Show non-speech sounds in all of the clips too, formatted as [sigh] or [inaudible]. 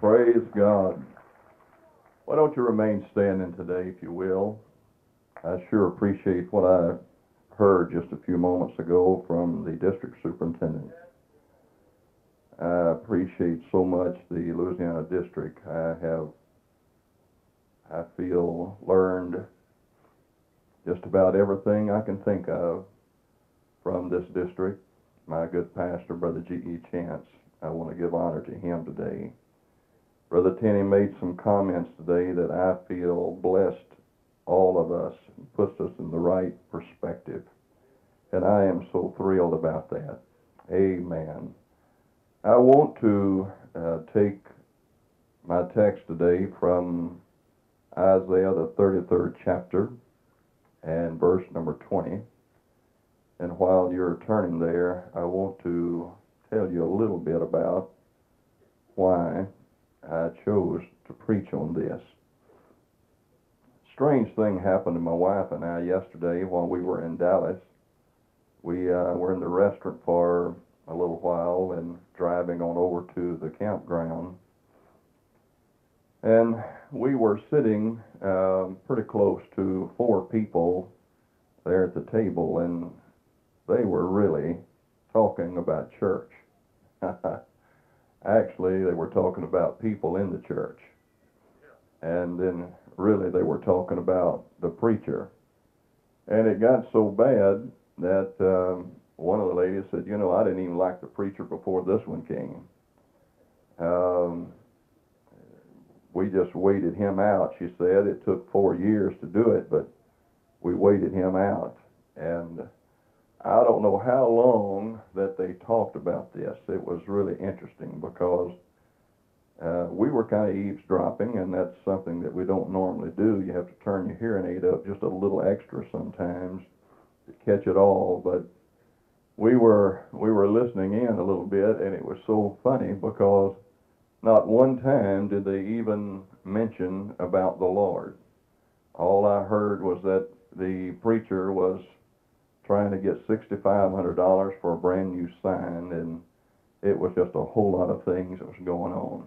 Praise God. Why don't you remain standing today, if you will? I sure appreciate what I heard just a few moments ago from the district superintendent. I appreciate so much the Louisiana district. I have, I feel, learned just about everything I can think of from this district. My good pastor, Brother G.E. Chance, I want to give honor to him today. Brother Tenney made some comments today that I feel blessed all of us and puts us in the right perspective. And I am so thrilled about that. Amen. I want to uh, take my text today from Isaiah, the 33rd chapter, and verse number 20. And while you're turning there, I want to tell you a little bit about why I chose to preach on this. Strange thing happened to my wife and I yesterday while we were in Dallas. We uh, were in the restaurant for a little while and driving on over to the campground. And we were sitting um, pretty close to four people there at the table, and they were really talking about church. [laughs] Actually, they were talking about people in the church. And then, really, they were talking about the preacher. And it got so bad that um, one of the ladies said, You know, I didn't even like the preacher before this one came. Um, we just waited him out. She said it took four years to do it, but we waited him out. And I don't know how long that they talked about this. It was really interesting because uh, we were kind of eavesdropping, and that's something that we don't normally do. You have to turn your hearing aid up just a little extra sometimes to catch it all. But we were we were listening in a little bit, and it was so funny because not one time did they even mention about the Lord. All I heard was that the preacher was trying to get $6,500 for a brand new sign, and it was just a whole lot of things that was going on.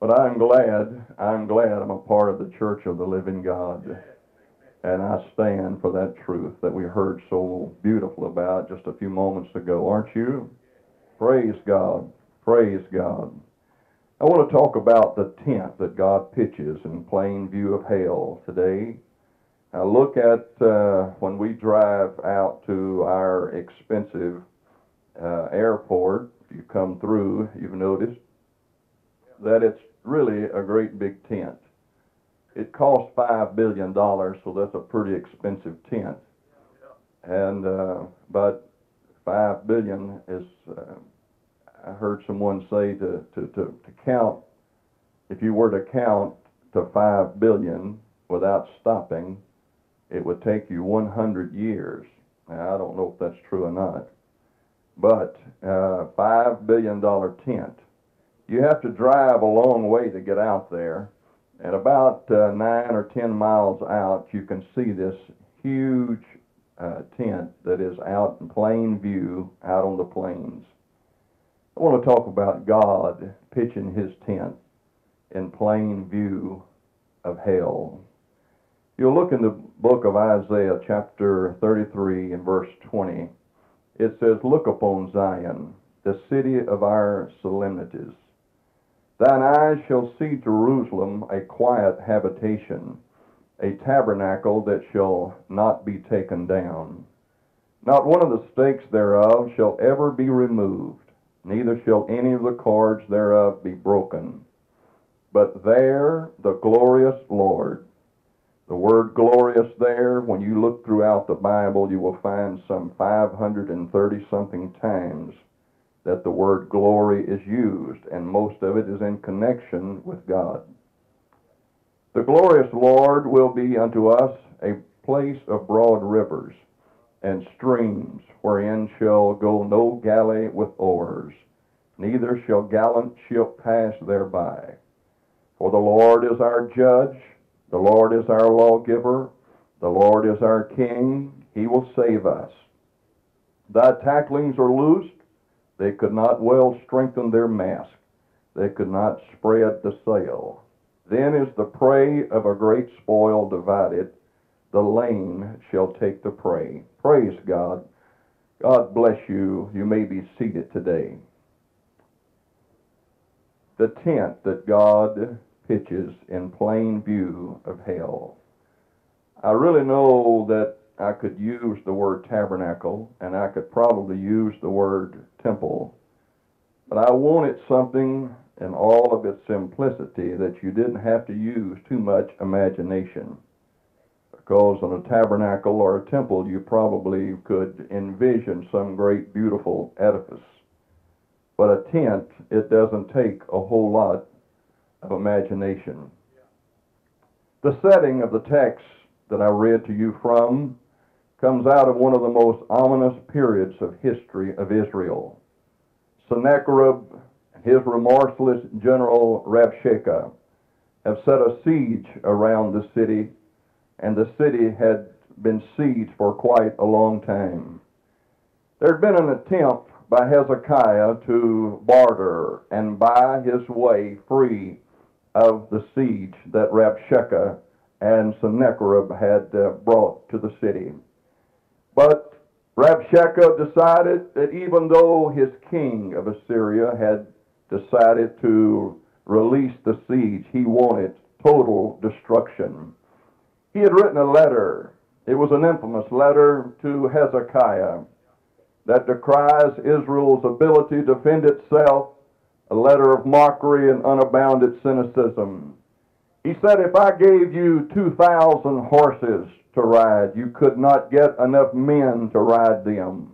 But I'm glad, I'm glad I'm a part of the Church of the Living God. And I stand for that truth that we heard so beautiful about just a few moments ago, aren't you? Praise God. Praise God. I want to talk about the tent that God pitches in plain view of hell today. Now look at uh, when we drive out to our expensive uh, airport. If you come through, you've noticed that it's really a great big tent. It costs five billion dollars, so that's a pretty expensive tent. And uh, but five billion is. Uh, I heard someone say to, to, to, to count. If you were to count to 5 billion without stopping, it would take you 100 years. Now, I don't know if that's true or not. But uh, $5 billion tent. You have to drive a long way to get out there. And about uh, 9 or 10 miles out, you can see this huge uh, tent that is out in plain view out on the plains. I want to talk about God pitching his tent in plain view of hell. You'll look in the book of Isaiah, chapter 33, and verse 20. It says, Look upon Zion, the city of our solemnities. Thine eyes shall see Jerusalem a quiet habitation, a tabernacle that shall not be taken down. Not one of the stakes thereof shall ever be removed, neither shall any of the cords thereof be broken. But there the glorious Lord the word glorious there, when you look throughout the Bible, you will find some 530 something times that the word glory is used, and most of it is in connection with God. The glorious Lord will be unto us a place of broad rivers and streams, wherein shall go no galley with oars, neither shall gallant ship pass thereby. For the Lord is our judge, the Lord is our lawgiver. The Lord is our king. He will save us. Thy tacklings are loosed. They could not well strengthen their mast. they could not spread the sail. Then is the prey of a great spoil divided, the lame shall take the prey. Praise God. God bless you. You may be seated today. The tent that God pitches in plain view of hell. I really know that I could use the word tabernacle and I could probably use the word temple, but I wanted something in all of its simplicity that you didn't have to use too much imagination. Because in a tabernacle or a temple, you probably could envision some great, beautiful edifice. But a tent, it doesn't take a whole lot of imagination. The setting of the text that I read to you from comes out of one of the most ominous periods of history of Israel. Sennacherib and his remorseless general Rabshakeh have set a siege around the city, and the city had been sieged for quite a long time. There had been an attempt by Hezekiah to barter and buy his way free of the siege that Rabshakeh and Sennacherib had uh, brought to the city. But Rabshakeh decided that even though his king of Assyria had decided to release the siege, he wanted total destruction. He had written a letter. It was an infamous letter to Hezekiah that decries Israel's ability to defend itself, a letter of mockery and unabounded cynicism. He said, If I gave you 2,000 horses to ride, you could not get enough men to ride them.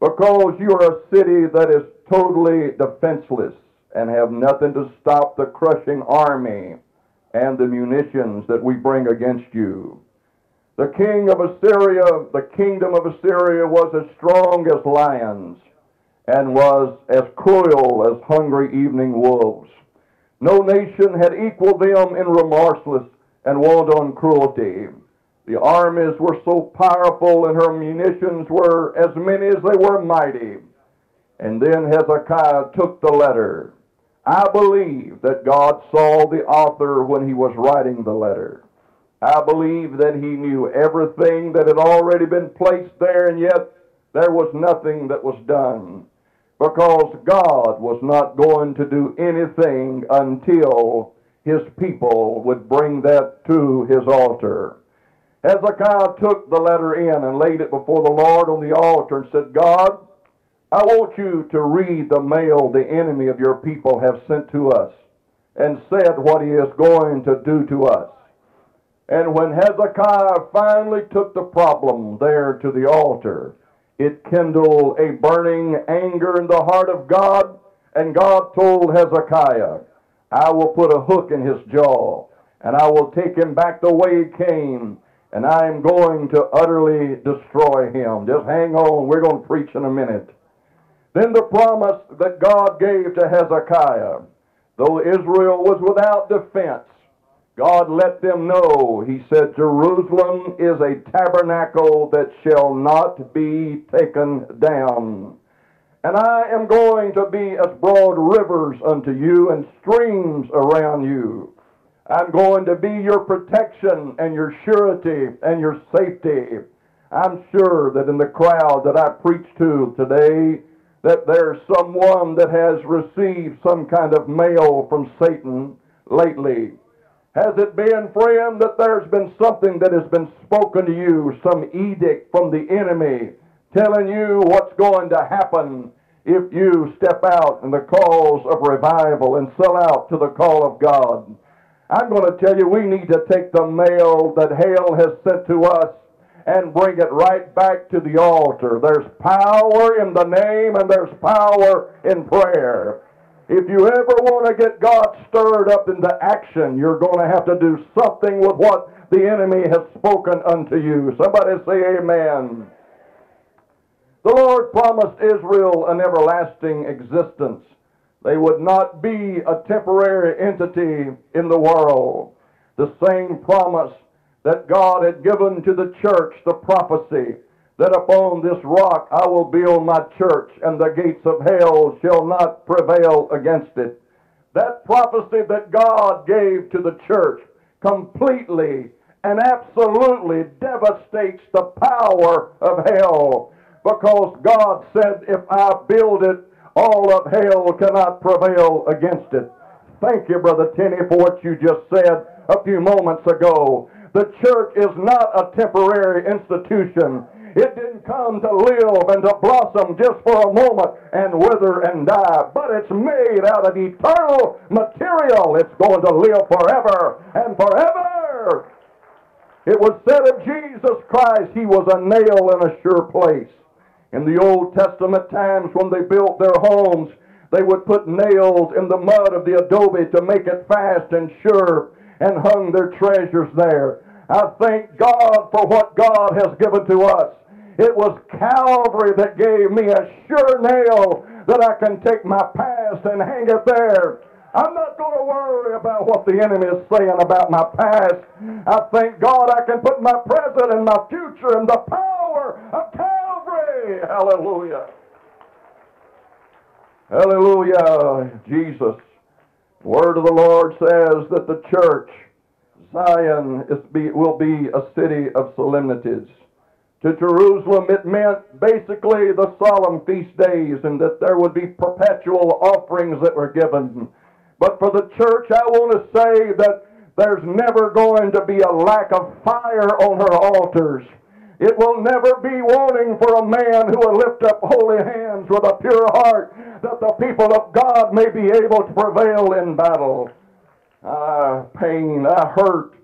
Because you are a city that is totally defenseless and have nothing to stop the crushing army and the munitions that we bring against you. The king of Assyria, the kingdom of Assyria was as strong as lions and was as cruel as hungry evening wolves. No nation had equaled them in remorseless and wanton cruelty. The armies were so powerful and her munitions were as many as they were mighty. And then Hezekiah took the letter. I believe that God saw the author when he was writing the letter. I believe that he knew everything that had already been placed there, and yet there was nothing that was done. Because God was not going to do anything until his people would bring that to his altar. Hezekiah took the letter in and laid it before the Lord on the altar and said, God, I want you to read the mail the enemy of your people have sent to us and said what he is going to do to us. And when Hezekiah finally took the problem there to the altar, it kindled a burning anger in the heart of God, and God told Hezekiah, I will put a hook in his jaw, and I will take him back the way he came, and I am going to utterly destroy him. Just hang on, we're going to preach in a minute. Then the promise that God gave to Hezekiah, though Israel was without defense, God let them know, He said, Jerusalem is a tabernacle that shall not be taken down. And I am going to be as broad rivers unto you and streams around you. I'm going to be your protection and your surety and your safety. I'm sure that in the crowd that I preach to today, that there's someone that has received some kind of mail from Satan lately. Has it been, friend, that there's been something that has been spoken to you, some edict from the enemy, telling you what's going to happen if you step out in the cause of revival and sell out to the call of God? I'm going to tell you, we need to take the mail that hell has sent to us and bring it right back to the altar. There's power in the name and there's power in prayer. If you ever want to get God stirred up into action, you're going to have to do something with what the enemy has spoken unto you. Somebody say amen. The Lord promised Israel an everlasting existence. They would not be a temporary entity in the world. The same promise that God had given to the church, the prophecy that upon this rock I will build my church, and the gates of hell shall not prevail against it. that prophecy that God gave to the church completely and absolutely devastates the power of hell. Because God said, if I build it, all of hell cannot prevail against it. Thank you, Brother Tenney, for what you just said a few moments ago. The church is not a temporary institution. It didn't come to live and to blossom just for a moment and wither and die, but it's made out of eternal material. It's going to live forever and forever. It was said of Jesus Christ, he was a nail in a sure place. In the Old Testament times when they built their homes, they would put nails in the mud of the adobe to make it fast and sure and hung their treasures there. I thank God for what God has given to us. It was Calvary that gave me a sure nail that I can take my past and hang it there. I'm not going to worry about what the enemy is saying about my past. I thank God I can put my present and my future in the power of Calvary. Hallelujah. Hallelujah. Jesus. The word of the Lord says that the church, Zion, is be, will be a city of solemnities. To Jerusalem, it meant basically the solemn feast days and that there would be perpetual offerings that were given. But for the church, I want to say that there's never going to be a lack of fire on her altars. It will never be wanting for a man who will lift up holy hands with a pure heart that the people of God may be able to prevail in battle. Ah, pain, ah, hurt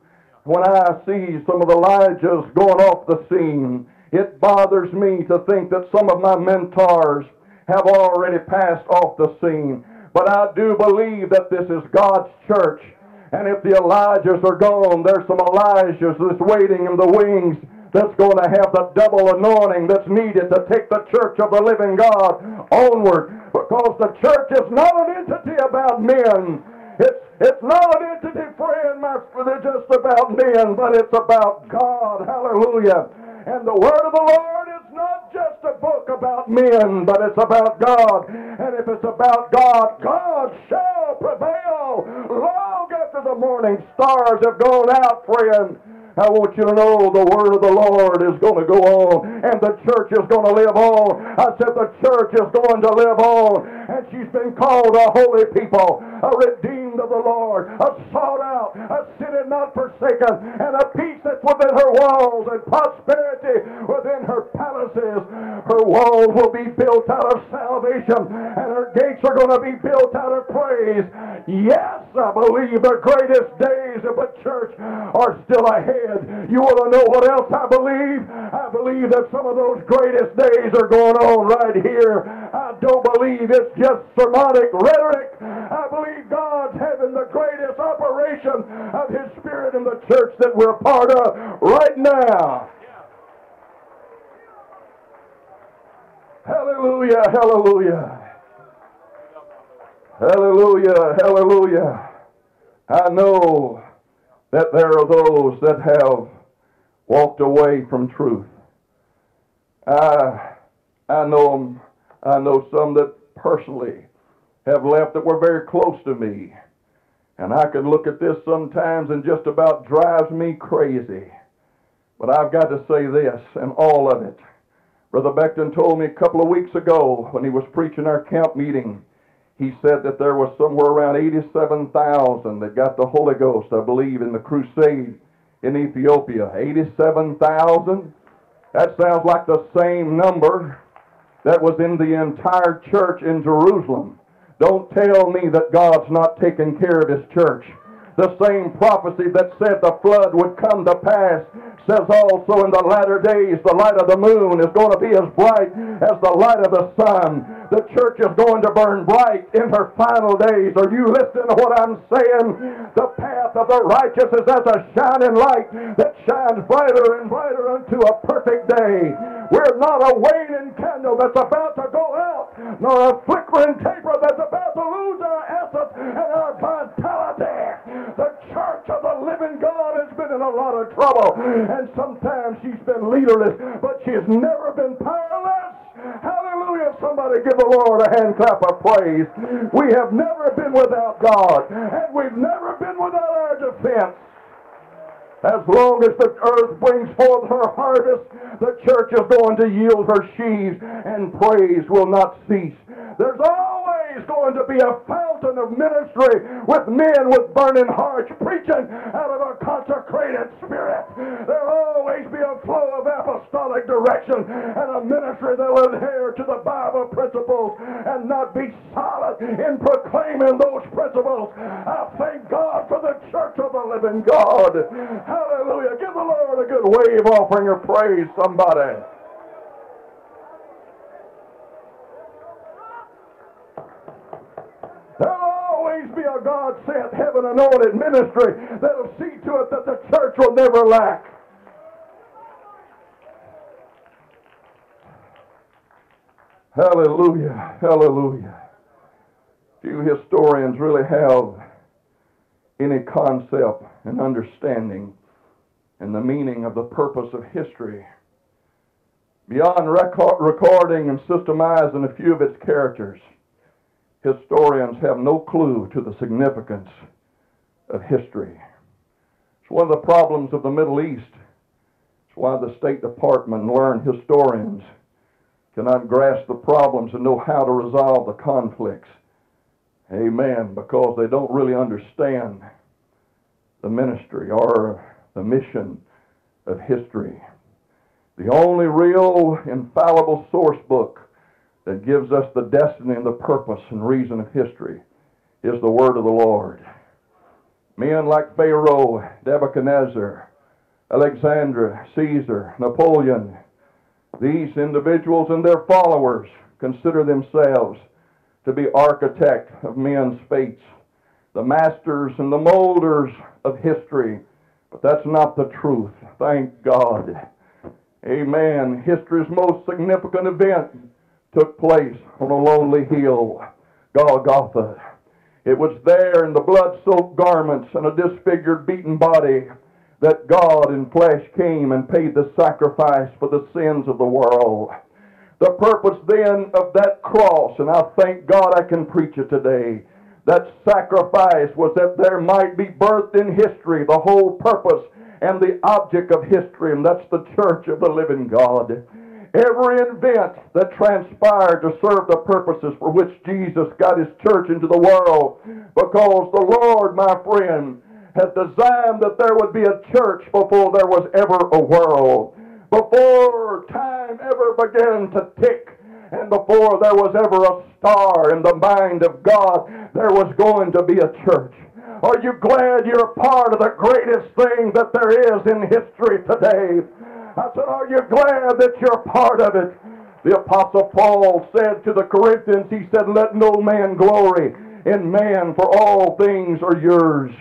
when I see some of the Elijahs going off the scene. It bothers me to think that some of my mentors have already passed off the scene. But I do believe that this is God's church. And if the Elijahs are gone, there's some Elijahs that's waiting in the wings that's going to have the double anointing that's needed to take the church of the living God onward. Because the church is not an entity about men. It's, it's not an entity, friend, that's just about men, but it's about God. Hallelujah. And the word of the Lord is not just a book about men, but it's about God. And if it's about God, God shall prevail long after the morning stars have gone out, friend. I want you to know the word of the Lord is going to go on and the church is going to live on. I said the church is going to live on and she's been called a holy people, a redeemed of the Lord, a sought out, a seated not forsaken, and a peace that's within her walls and prosperity within her palaces. Her walls will be built out of salvation and her gates are going to be built out of praise. Yes, I believe the greatest days of the church are still ahead you want to know what else I believe? I believe that some of those greatest days are going on right here. I don't believe it's just sermonic rhetoric. I believe God's having the greatest operation of His Spirit in the church that we're part of right now. Hallelujah, hallelujah. Hallelujah, hallelujah. I know that there are those that have walked away from truth. I, I know them. I know some that personally have left that were very close to me. And I could look at this sometimes and just about drives me crazy. But I've got to say this and all of it. Brother Beckton told me a couple of weeks ago when he was preaching our camp meeting he said that there was somewhere around 87,000 that got the Holy Ghost, I believe, in the crusade in Ethiopia. 87,000? That sounds like the same number that was in the entire church in Jerusalem. Don't tell me that God's not taking care of his church. The same prophecy that said the flood would come to pass says also in the latter days the light of the moon is going to be as bright as the light of the sun. The church is going to burn bright in her final days. Are you listening to what I'm saying? The path of the righteous is as a shining light that shines brighter and brighter unto a perfect day. We're not a waning candle that's about to go out, nor a flickering taper that's about to lose our essence and our vitality. Church of the living God has been in a lot of trouble. And sometimes she's been leaderless, but she's never been powerless. Hallelujah. Somebody give the Lord a hand clap of praise. We have never been without God, and we've never been without our defense. As long as the earth brings forth her harvest, the church is going to yield her sheaves, and praise will not cease. There's always going to be a fountain of ministry with men with burning hearts preaching out of a consecrated spirit. There'll always be a flow of apostolic direction and a ministry that will adhere to the Bible principles and not be solid in proclaiming those principles. I thank God church of the living God. Hallelujah. Give the Lord a good wave offering of praise, somebody. Be a God sent, heaven anointed ministry that'll see to it that the church will never lack. Hallelujah. Hallelujah. Few historians really have any concept and understanding and the meaning of the purpose of history. Beyond record, recording and systemizing a few of its characters, historians have no clue to the significance of history. It's one of the problems of the Middle East. It's why the State Department learned historians cannot grasp the problems and know how to resolve the conflicts. Amen. Because they don't really understand the ministry or the mission of history. The only real infallible source book that gives us the destiny and the purpose and reason of history is the Word of the Lord. Men like Pharaoh, Nebuchadnezzar, Alexander, Caesar, Napoleon, these individuals and their followers consider themselves to be architect of men's fates, the masters and the molders of history but that's not the truth. Thank God. Amen. History's most significant event took place on a lonely hill, Golgotha. It was there in the blood soaked garments and a disfigured, beaten body that God in flesh came and paid the sacrifice for the sins of the world. The purpose then of that cross, and I thank God I can preach it today, that sacrifice was that there might be birthed in history the whole purpose and the object of history, and that's the church of the living God. Every event that transpired to serve the purposes for which Jesus got his church into the world, because the Lord, my friend, has designed that there would be a church before there was ever a world. Before time ever began to tick, and before there was ever a star in the mind of God, there was going to be a church. Are you glad you're a part of the greatest thing that there is in history today? I said, Are you glad that you're part of it? The Apostle Paul said to the Corinthians, He said, Let no man glory in man, for all things are yours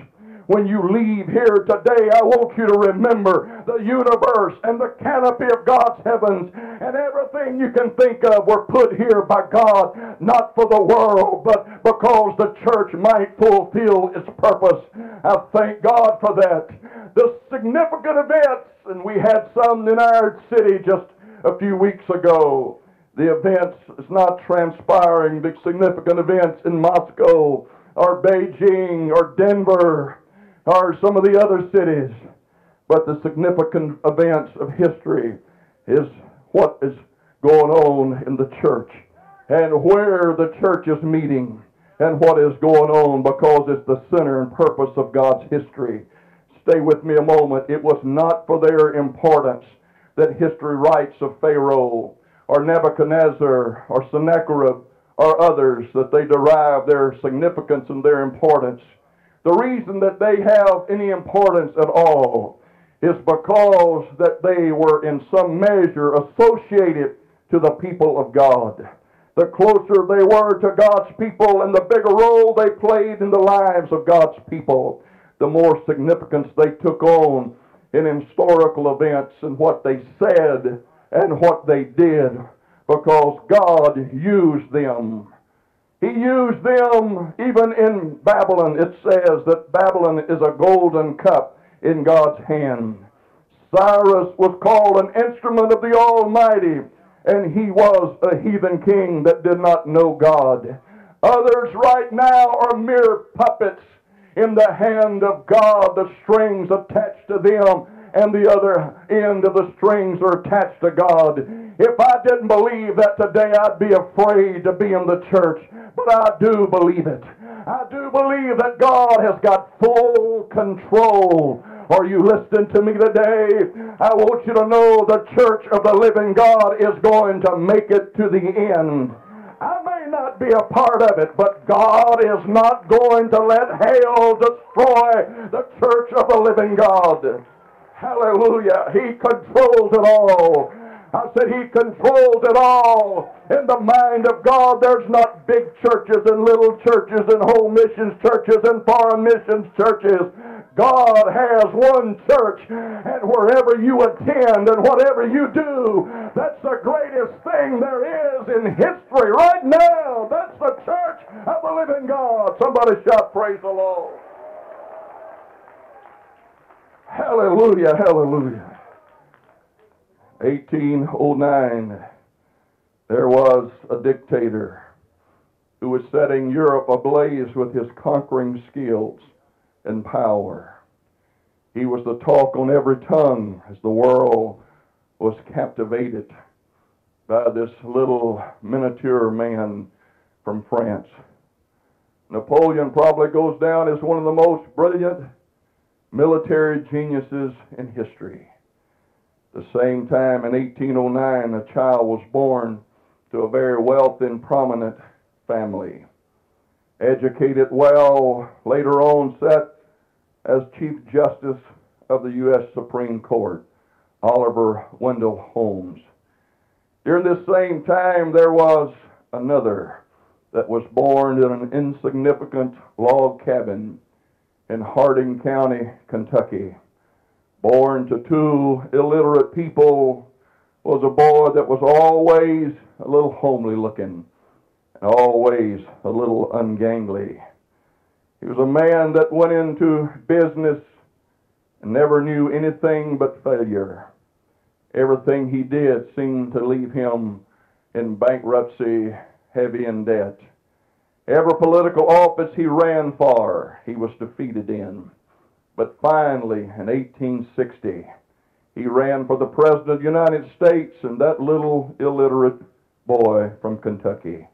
when you leave here today, I want you to remember the universe and the canopy of God's heavens and everything you can think of were put here by God, not for the world, but because the church might fulfill its purpose. I thank God for that. The significant events, and we had some in our city just a few weeks ago. The events is not transpiring, the significant events in Moscow or Beijing or Denver or some of the other cities. But the significant events of history is what is going on in the church and where the church is meeting and what is going on because it's the center and purpose of God's history. Stay with me a moment. It was not for their importance that history writes of Pharaoh or Nebuchadnezzar or Sennacherib or others that they derive their significance and their importance the reason that they have any importance at all is because that they were in some measure associated to the people of God. The closer they were to God's people and the bigger role they played in the lives of God's people, the more significance they took on in historical events and what they said and what they did because God used them he used them even in Babylon. It says that Babylon is a golden cup in God's hand. Cyrus was called an instrument of the Almighty, and he was a heathen king that did not know God. Others right now are mere puppets in the hand of God, the strings attached to them, and the other end of the strings are attached to God. If I didn't believe that today, I'd be afraid to be in the church, but I do believe it. I do believe that God has got full control. Are you listening to me today? I want you to know the church of the living God is going to make it to the end. I may not be a part of it, but God is not going to let hell destroy the church of the living God. Hallelujah. He controls it all. I said he controls it all. In the mind of God, there's not big churches and little churches and home missions churches and foreign missions churches. God has one church, and wherever you attend and whatever you do, that's the greatest thing there is in history right now. That's the church of the living God. Somebody shout, Praise the Lord. Hallelujah, hallelujah. 1809, there was a dictator who was setting Europe ablaze with his conquering skills and power. He was the talk on every tongue as the world was captivated by this little miniature man from France. Napoleon probably goes down as one of the most brilliant military geniuses in history. The same time in 1809, a child was born to a very wealthy and prominent family. Educated well, later on set as Chief Justice of the U.S. Supreme Court, Oliver Wendell Holmes. During this same time, there was another that was born in an insignificant log cabin in Hardin County, Kentucky. Born to two illiterate people, was a boy that was always a little homely looking and always a little ungainly. He was a man that went into business and never knew anything but failure. Everything he did seemed to leave him in bankruptcy, heavy in debt. Every political office he ran for, he was defeated in. But finally, in 1860, he ran for the President of the United States, and that little illiterate boy from Kentucky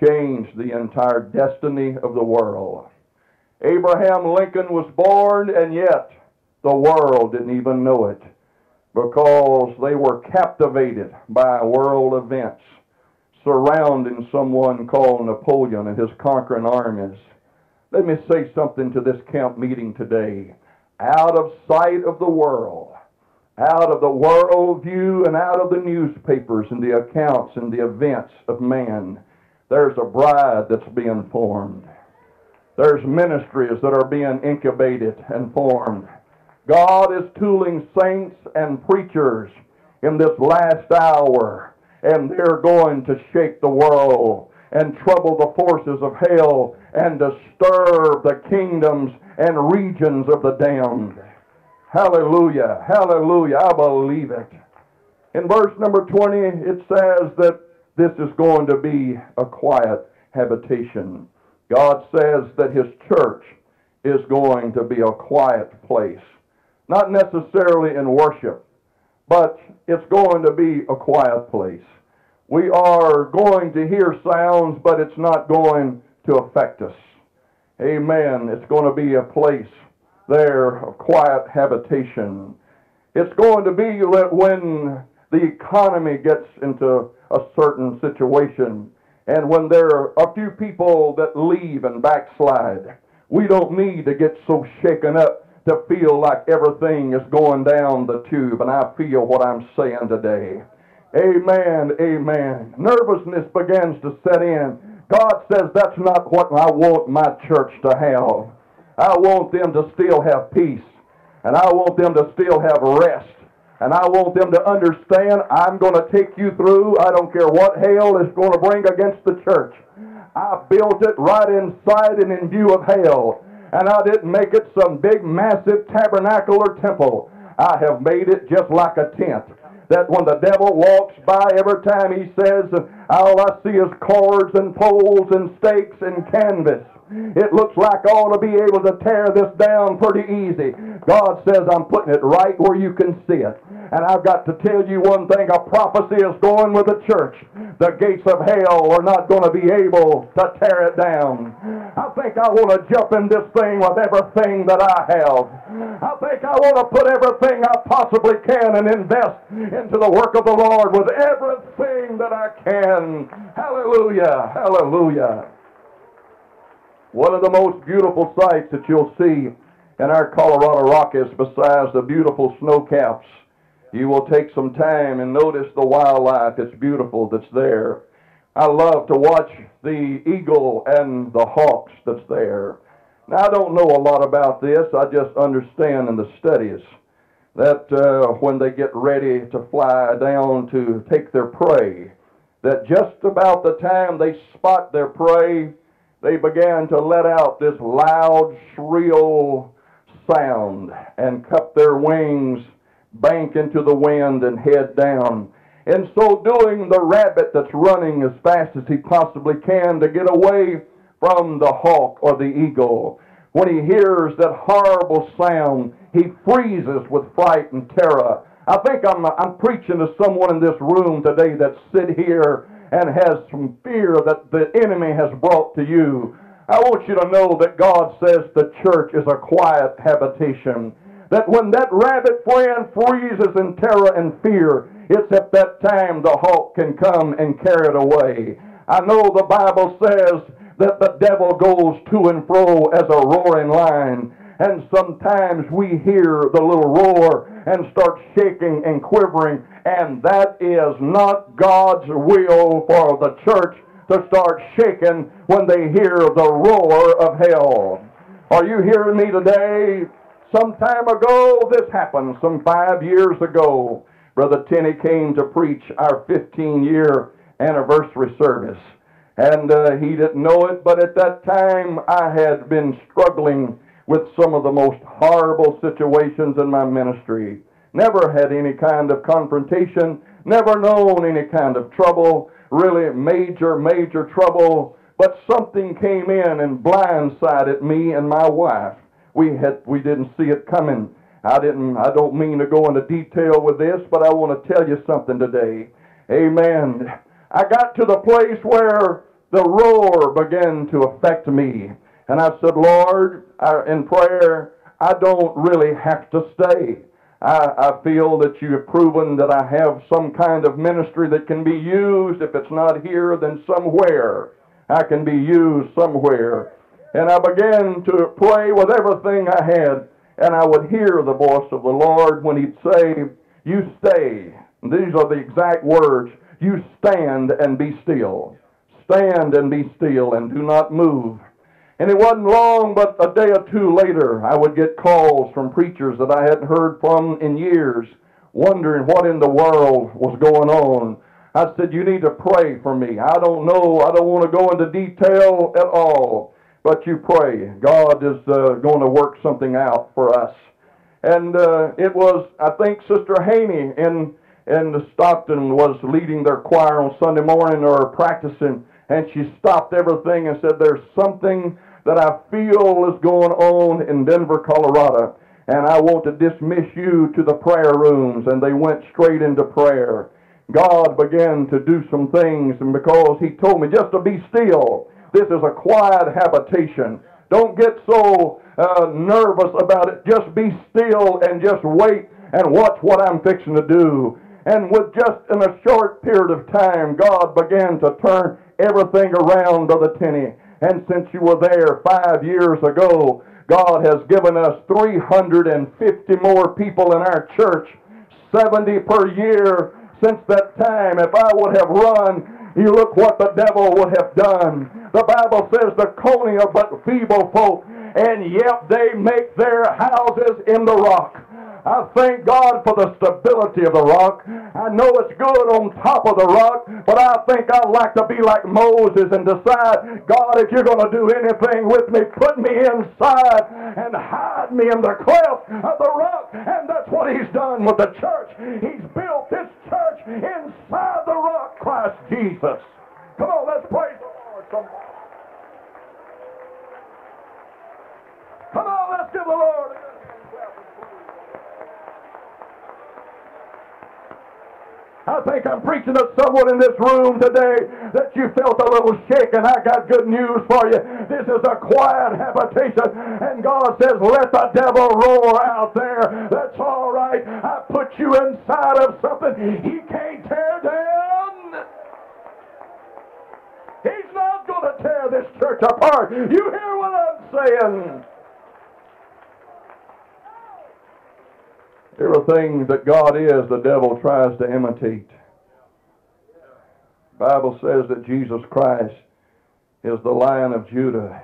changed the entire destiny of the world. Abraham Lincoln was born, and yet the world didn't even know it because they were captivated by world events surrounding someone called Napoleon and his conquering armies. Let me say something to this camp meeting today. Out of sight of the world, out of the world view and out of the newspapers and the accounts and the events of man, there's a bride that's being formed. There's ministries that are being incubated and formed. God is tooling saints and preachers in this last hour and they're going to shake the world and trouble the forces of hell and disturb the kingdoms and regions of the damned. Hallelujah. Hallelujah. I believe it. In verse number 20, it says that this is going to be a quiet habitation. God says that His church is going to be a quiet place. Not necessarily in worship, but it's going to be a quiet place. We are going to hear sounds, but it's not going to affect us. Amen. It's going to be a place there of quiet habitation. It's going to be that when the economy gets into a certain situation and when there are a few people that leave and backslide. We don't need to get so shaken up to feel like everything is going down the tube, and I feel what I'm saying today. Amen, amen. Nervousness begins to set in. God says that's not what I want my church to have. I want them to still have peace. And I want them to still have rest. And I want them to understand I'm going to take you through. I don't care what hell is going to bring against the church. I built it right inside and in view of hell. And I didn't make it some big, massive tabernacle or temple. I have made it just like a tent that when the devil walks by every time he says, all I see is cords and poles and stakes and canvas. It looks like I ought to be able to tear this down pretty easy. God says, I'm putting it right where you can see it. And I've got to tell you one thing a prophecy is going with the church. The gates of hell are not going to be able to tear it down. I think I want to jump in this thing with everything that I have. I think I want to put everything I possibly can and invest into the work of the Lord with everything that I can. Hallelujah. Hallelujah. One of the most beautiful sights that you'll see in our Colorado Rockies, besides the beautiful snow caps, you will take some time and notice the wildlife that's beautiful that's there. I love to watch the eagle and the hawks that's there. Now, I don't know a lot about this. I just understand in the studies that uh, when they get ready to fly down to take their prey, that just about the time they spot their prey, they began to let out this loud, shrill sound and cup their wings, bank into the wind, and head down. In so doing, the rabbit that's running as fast as he possibly can to get away from the hawk or the eagle, when he hears that horrible sound, he freezes with fright and terror. I think I'm, I'm preaching to someone in this room today that sit here and has some fear that the enemy has brought to you. I want you to know that God says the church is a quiet habitation. That when that rabbit friend freezes in terror and fear, it's at that time the hawk can come and carry it away. I know the Bible says that the devil goes to and fro as a roaring lion. And sometimes we hear the little roar and start shaking and quivering and that is not God's will for the church to start shaking when they hear the roar of hell. Are you hearing me today? Some time ago, this happened, some five years ago. Brother Tenney came to preach our 15 year anniversary service. And uh, he didn't know it, but at that time I had been struggling with some of the most horrible situations in my ministry never had any kind of confrontation, never known any kind of trouble, really major, major trouble. But something came in and blindsided me and my wife. We had we didn't see it coming. I didn't I don't mean to go into detail with this, but I want to tell you something today. Amen. I got to the place where the roar began to affect me. And I said, Lord, I, in prayer, I don't really have to stay. I, I feel that you have proven that I have some kind of ministry that can be used. If it's not here, then somewhere. I can be used somewhere. And I began to pray with everything I had, and I would hear the voice of the Lord when He'd say, You stay. And these are the exact words. You stand and be still. Stand and be still and do not move. And it wasn't long, but a day or two later, I would get calls from preachers that I hadn't heard from in years, wondering what in the world was going on. I said, You need to pray for me. I don't know. I don't want to go into detail at all. But you pray. God is uh, going to work something out for us. And uh, it was, I think, Sister Haney in, in Stockton was leading their choir on Sunday morning or practicing. And she stopped everything and said, There's something that I feel is going on in Denver, Colorado. And I want to dismiss you to the prayer rooms. And they went straight into prayer. God began to do some things, and because He told me just to be still, this is a quiet habitation. Don't get so uh, nervous about it. Just be still and just wait and watch what I'm fixing to do. And with just in a short period of time, God began to turn everything around, Brother Tenney. And since you were there five years ago, God has given us 350 more people in our church, 70 per year since that time. If I would have run, you look what the devil would have done. The Bible says the coney are but feeble folk, and yet they make their houses in the rock. I thank God for the stability of the rock. I know it's good on top of the rock, but I think I'd like to be like Moses and decide, God, if you're going to do anything with me, put me inside and hide me in the cleft of the rock and That's what he's done with the church. He's built this church inside the rock, Christ Jesus. Come on, let's praise the Lord. Somebody. Come on, let's give the Lord I think I'm preaching to someone in this room today that you felt a little shaken. I got good news for you. This is a quiet habitation, and God says, Let the devil roar out there. That's all right. I put you inside of something he can't tear down. He's not going to tear this church apart. You hear what I'm saying? Everything that God is, the devil tries to imitate. The Bible says that Jesus Christ is the Lion of Judah.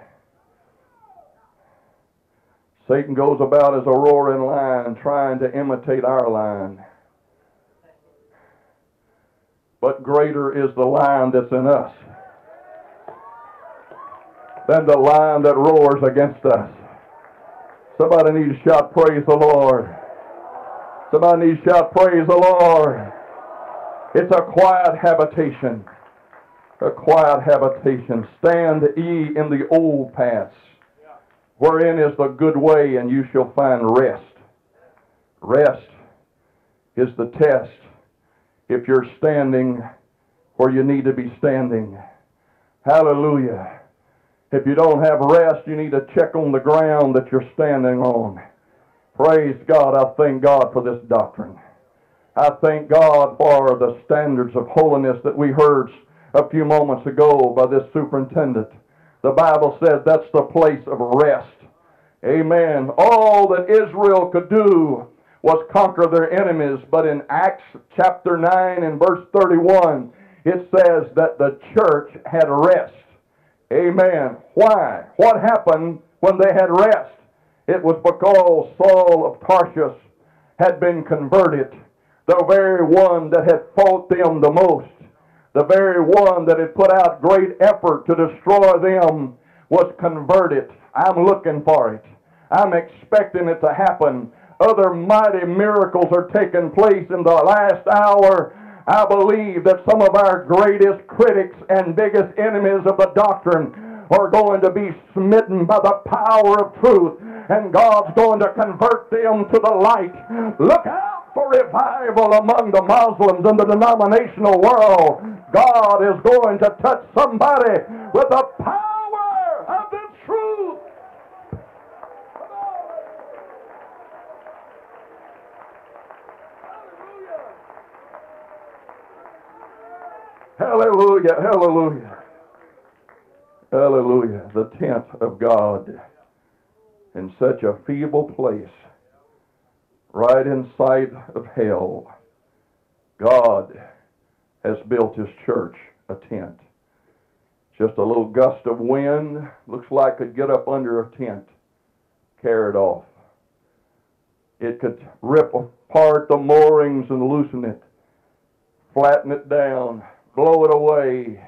Satan goes about as a roaring lion trying to imitate our lion. But greater is the lion that's in us than the lion that roars against us. Somebody needs to shout, Praise the Lord. Somebody needs to shout, Praise the Lord. It's a quiet habitation. A quiet habitation. Stand ye in the old paths, wherein is the good way, and you shall find rest. Rest is the test if you're standing where you need to be standing. Hallelujah. If you don't have rest, you need to check on the ground that you're standing on. Praise God. I thank God for this doctrine. I thank God for the standards of holiness that we heard a few moments ago by this superintendent. The Bible says that's the place of rest. Amen. All that Israel could do was conquer their enemies, but in Acts chapter 9 and verse 31, it says that the church had rest. Amen. Why? What happened when they had rest? It was because Saul of Tarsus had been converted, the very one that had fought them the most, the very one that had put out great effort to destroy them was converted. I'm looking for it. I'm expecting it to happen. Other mighty miracles are taking place in the last hour. I believe that some of our greatest critics and biggest enemies of the doctrine are going to be smitten by the power of truth and God's going to convert them to the light. Look out for revival among the Muslims and the denominational world. God is going to touch somebody with the power of the truth. Hallelujah, hallelujah, hallelujah. The tent of God in such a feeble place, right in sight of hell, God has built his church a tent. Just a little gust of wind, looks like could get up under a tent, carry it off. It could rip apart the moorings and loosen it, flatten it down, blow it away.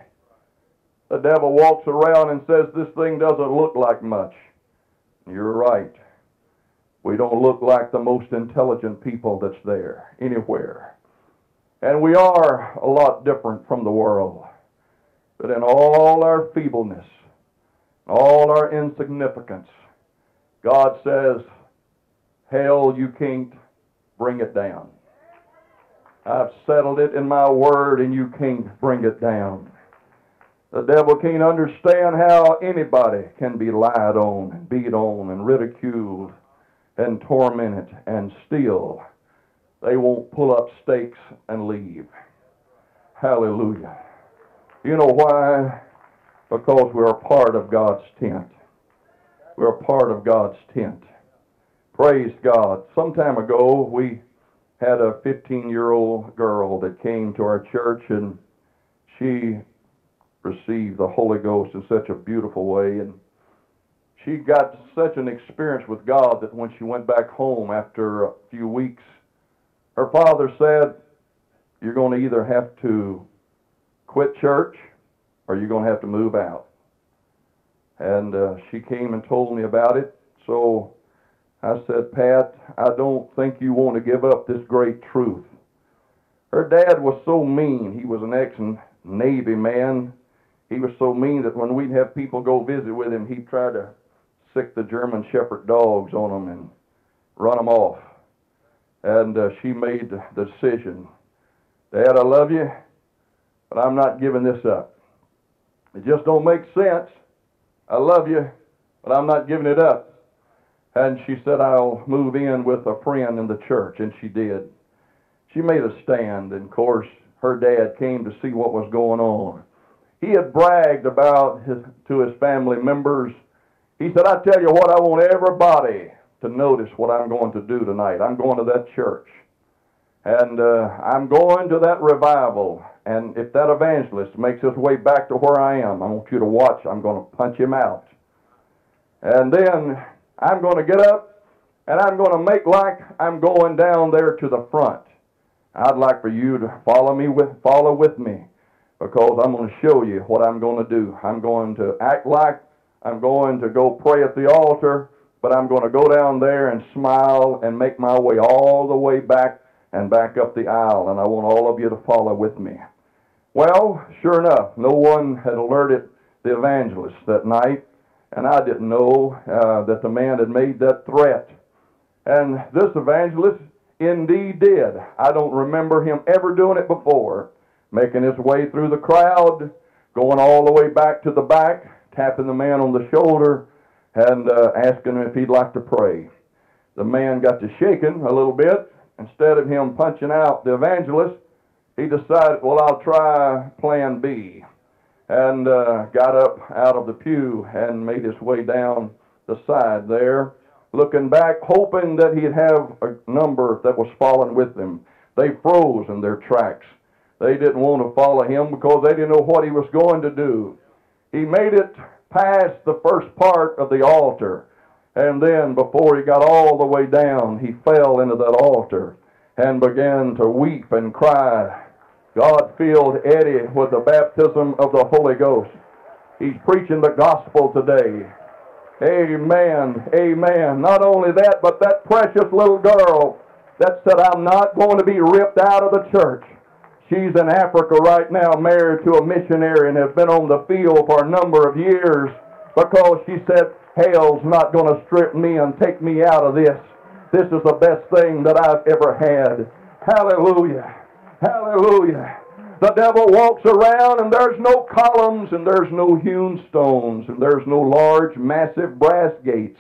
The devil walks around and says, This thing doesn't look like much. You're right. We don't look like the most intelligent people that's there anywhere. And we are a lot different from the world. But in all our feebleness, all our insignificance, God says, Hell, you can't bring it down. I've settled it in my word, and you can't bring it down. The devil can't understand how anybody can be lied on, and beat on, and ridiculed, and tormented, and still they won't pull up stakes and leave. Hallelujah. You know why? Because we're part of God's tent. We're part of God's tent. Praise God. Some time ago, we had a 15 year old girl that came to our church, and she received the Holy Ghost in such a beautiful way. And she got such an experience with God that when she went back home after a few weeks, her father said, You're going to either have to quit church or you're going to have to move out. And uh, she came and told me about it. So I said, Pat, I don't think you want to give up this great truth. Her dad was so mean. He was an ex-Navy man. He was so mean that when we'd have people go visit with him, he'd try to sick the German Shepherd dogs on them and run them off. And uh, she made the decision, Dad, I love you, but I'm not giving this up. It just don't make sense. I love you, but I'm not giving it up. And she said, I'll move in with a friend in the church, and she did. She made a stand, and of course, her dad came to see what was going on. He had bragged about his, to his family members. He said, I tell you what, I want everybody to notice what I'm going to do tonight. I'm going to that church. And uh, I'm going to that revival. And if that evangelist makes his way back to where I am, I want you to watch. I'm going to punch him out. And then I'm going to get up and I'm going to make like I'm going down there to the front. I'd like for you to follow me with follow with me because I'm going to show you what I'm going to do. I'm going to act like I'm going to go pray at the altar, but I'm going to go down there and smile and make my way all the way back and back up the aisle, and I want all of you to follow with me. Well, sure enough, no one had alerted the evangelist that night, and I didn't know uh, that the man had made that threat. And this evangelist indeed did. I don't remember him ever doing it before, making his way through the crowd, going all the way back to the back, tapping the man on the shoulder, and uh, asking him if he'd like to pray. The man got to shaking a little bit. Instead of him punching out the evangelist, he decided, well, I'll try plan B. And uh, got up out of the pew and made his way down the side there, looking back, hoping that he'd have a number that was falling with him. They froze in their tracks. They didn't want to follow him because they didn't know what he was going to do. He made it past the first part of the altar. And then, before he got all the way down, he fell into that altar and began to weep and cry. God filled Eddie with the baptism of the Holy Ghost. He's preaching the gospel today. Amen. Amen. Not only that, but that precious little girl that said, I'm not going to be ripped out of the church. She's in Africa right now, married to a missionary, and has been on the field for a number of years because she said, Hell's not going to strip me and take me out of this. This is the best thing that I've ever had. Hallelujah. Hallelujah. The devil walks around and there's no columns and there's no hewn stones and there's no large, massive brass gates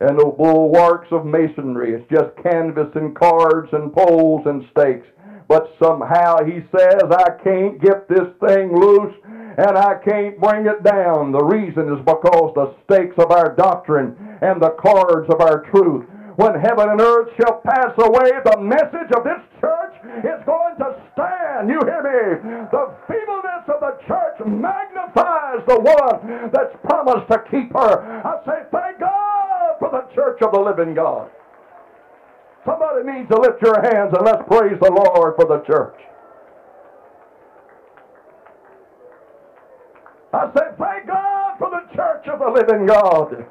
and no bulwarks of masonry. It's just canvas and cards and poles and stakes. But somehow he says, I can't get this thing loose and I can't bring it down. The reason is because the stakes of our doctrine and the cards of our truth when heaven and earth shall pass away, the message of this church is going to stand. You hear me? The feebleness of the church magnifies the one that's promised to keep her. I say, thank God for the church of the living God. Somebody needs to lift your hands and let's praise the Lord for the church. I say, thank God for the church of the living God.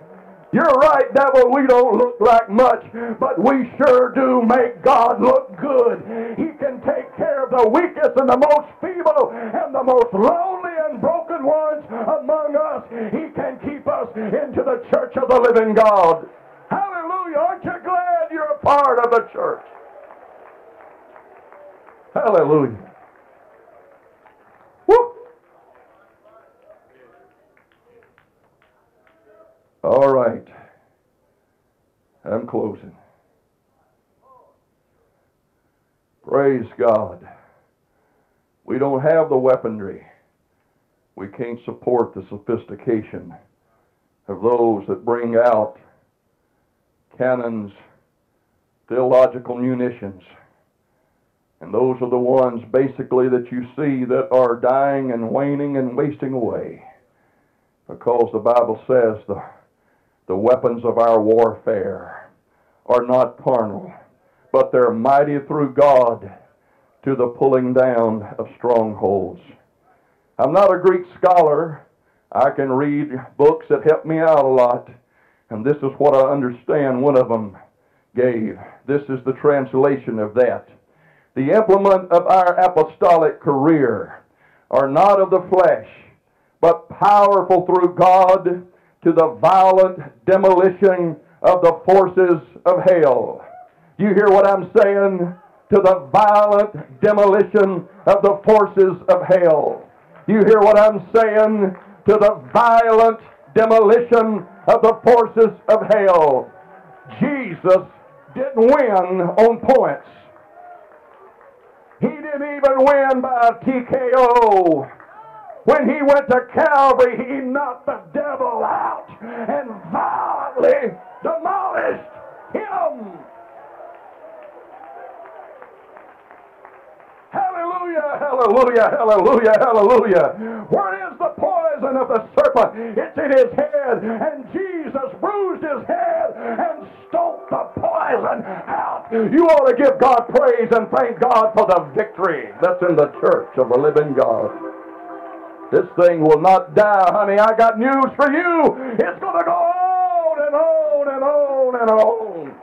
You're right, devil, we don't look like much, but we sure do make God look good. He can take care of the weakest and the most feeble and the most lonely and broken ones among us. He can keep us into the church of the living God. Hallelujah. Aren't you glad you're a part of the church? Hallelujah. Woo! All right. I'm closing. Praise God. We don't have the weaponry. We can't support the sophistication of those that bring out cannons, theological munitions. And those are the ones basically that you see that are dying and waning and wasting away. Because the Bible says the the weapons of our warfare are not carnal, but they're mighty through God to the pulling down of strongholds. I'm not a Greek scholar. I can read books that help me out a lot. And this is what I understand one of them gave. This is the translation of that. The implement of our apostolic career are not of the flesh, but powerful through God to the violent demolition of the forces of hell. You hear what I'm saying? To the violent demolition of the forces of hell. You hear what I'm saying? To the violent demolition of the forces of hell. Jesus didn't win on points. He didn't even win by TKO. When he went to Calvary, he knocked the devil out and violently demolished him. Hallelujah, hallelujah, hallelujah, hallelujah. Where of the serpent? It's in his head, and Jesus bruised his head and stomped the poison out. You ought to give God praise and thank God for the victory that's in the church of the living God. This thing will not die, honey. I got news for you. It's going to go on and on and on and on.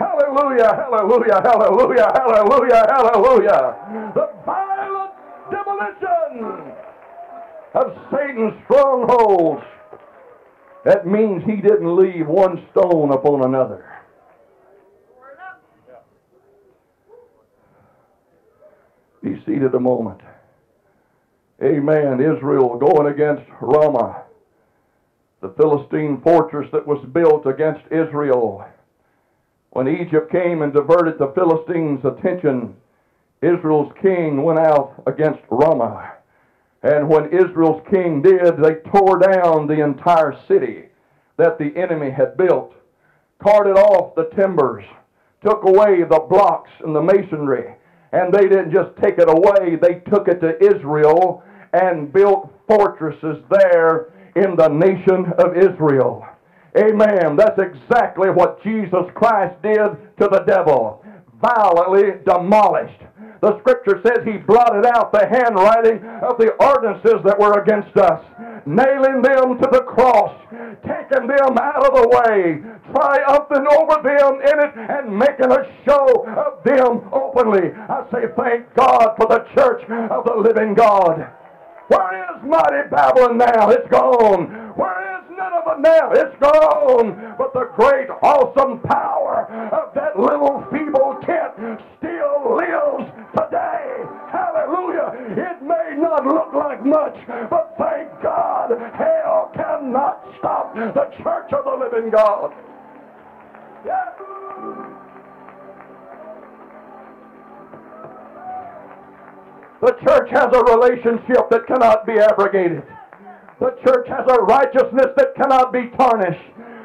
Hallelujah, hallelujah, hallelujah, hallelujah, hallelujah. The violent demolition of Satan's strongholds. That means he didn't leave one stone upon another. Be seated a moment. Amen. Israel going against Ramah, the Philistine fortress that was built against Israel when Egypt came and diverted the Philistines' attention, Israel's king went out against Ramah. And when Israel's king did, they tore down the entire city that the enemy had built, carted off the timbers, took away the blocks and the masonry. And they didn't just take it away, they took it to Israel and built fortresses there in the nation of Israel. Amen. That's exactly what Jesus Christ did to the devil. Violently demolished. The scripture says he blotted out the handwriting of the ordinances that were against us, nailing them to the cross, taking them out of the way, triumphing over them in it, and making a show of them openly. I say, thank God for the church of the living God. Where is mighty Babylon now? It's gone. Where Nineveh nail. It's gone. But the great, awesome power of that little feeble tent still lives today. Hallelujah. It may not look like much, but thank God, hell cannot stop the church of the living God. Yeah. The church has a relationship that cannot be abrogated. The church has a righteousness that cannot be tarnished.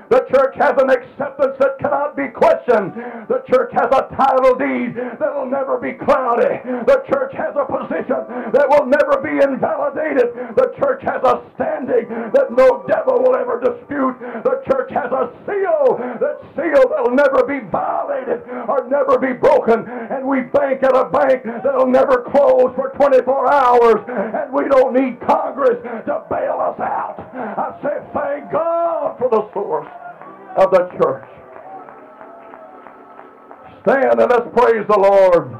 The church has an acceptance that cannot be questioned. The church has a title deed that will never be cloudy. The church has a position that will never be invalidated. The church has a standing that no devil will ever dispute. The church has a seal, that seal that will never be violated or never be broken. And we bank at a bank that will never close for 24 hours. And we don't need Congress to bail us out. I say, thank God for the source of the church. Stand and let's praise the Lord.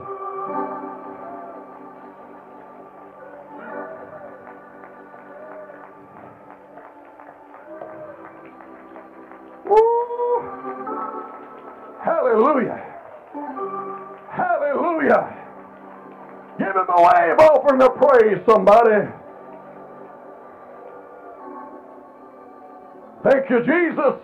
Hallelujah. Hallelujah. Give him a wave offering of praise, somebody. Thank you, Jesus.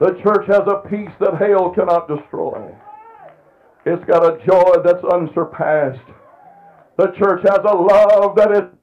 The church has a peace that hell cannot destroy. It's got a joy that's unsurpassed. The church has a love that is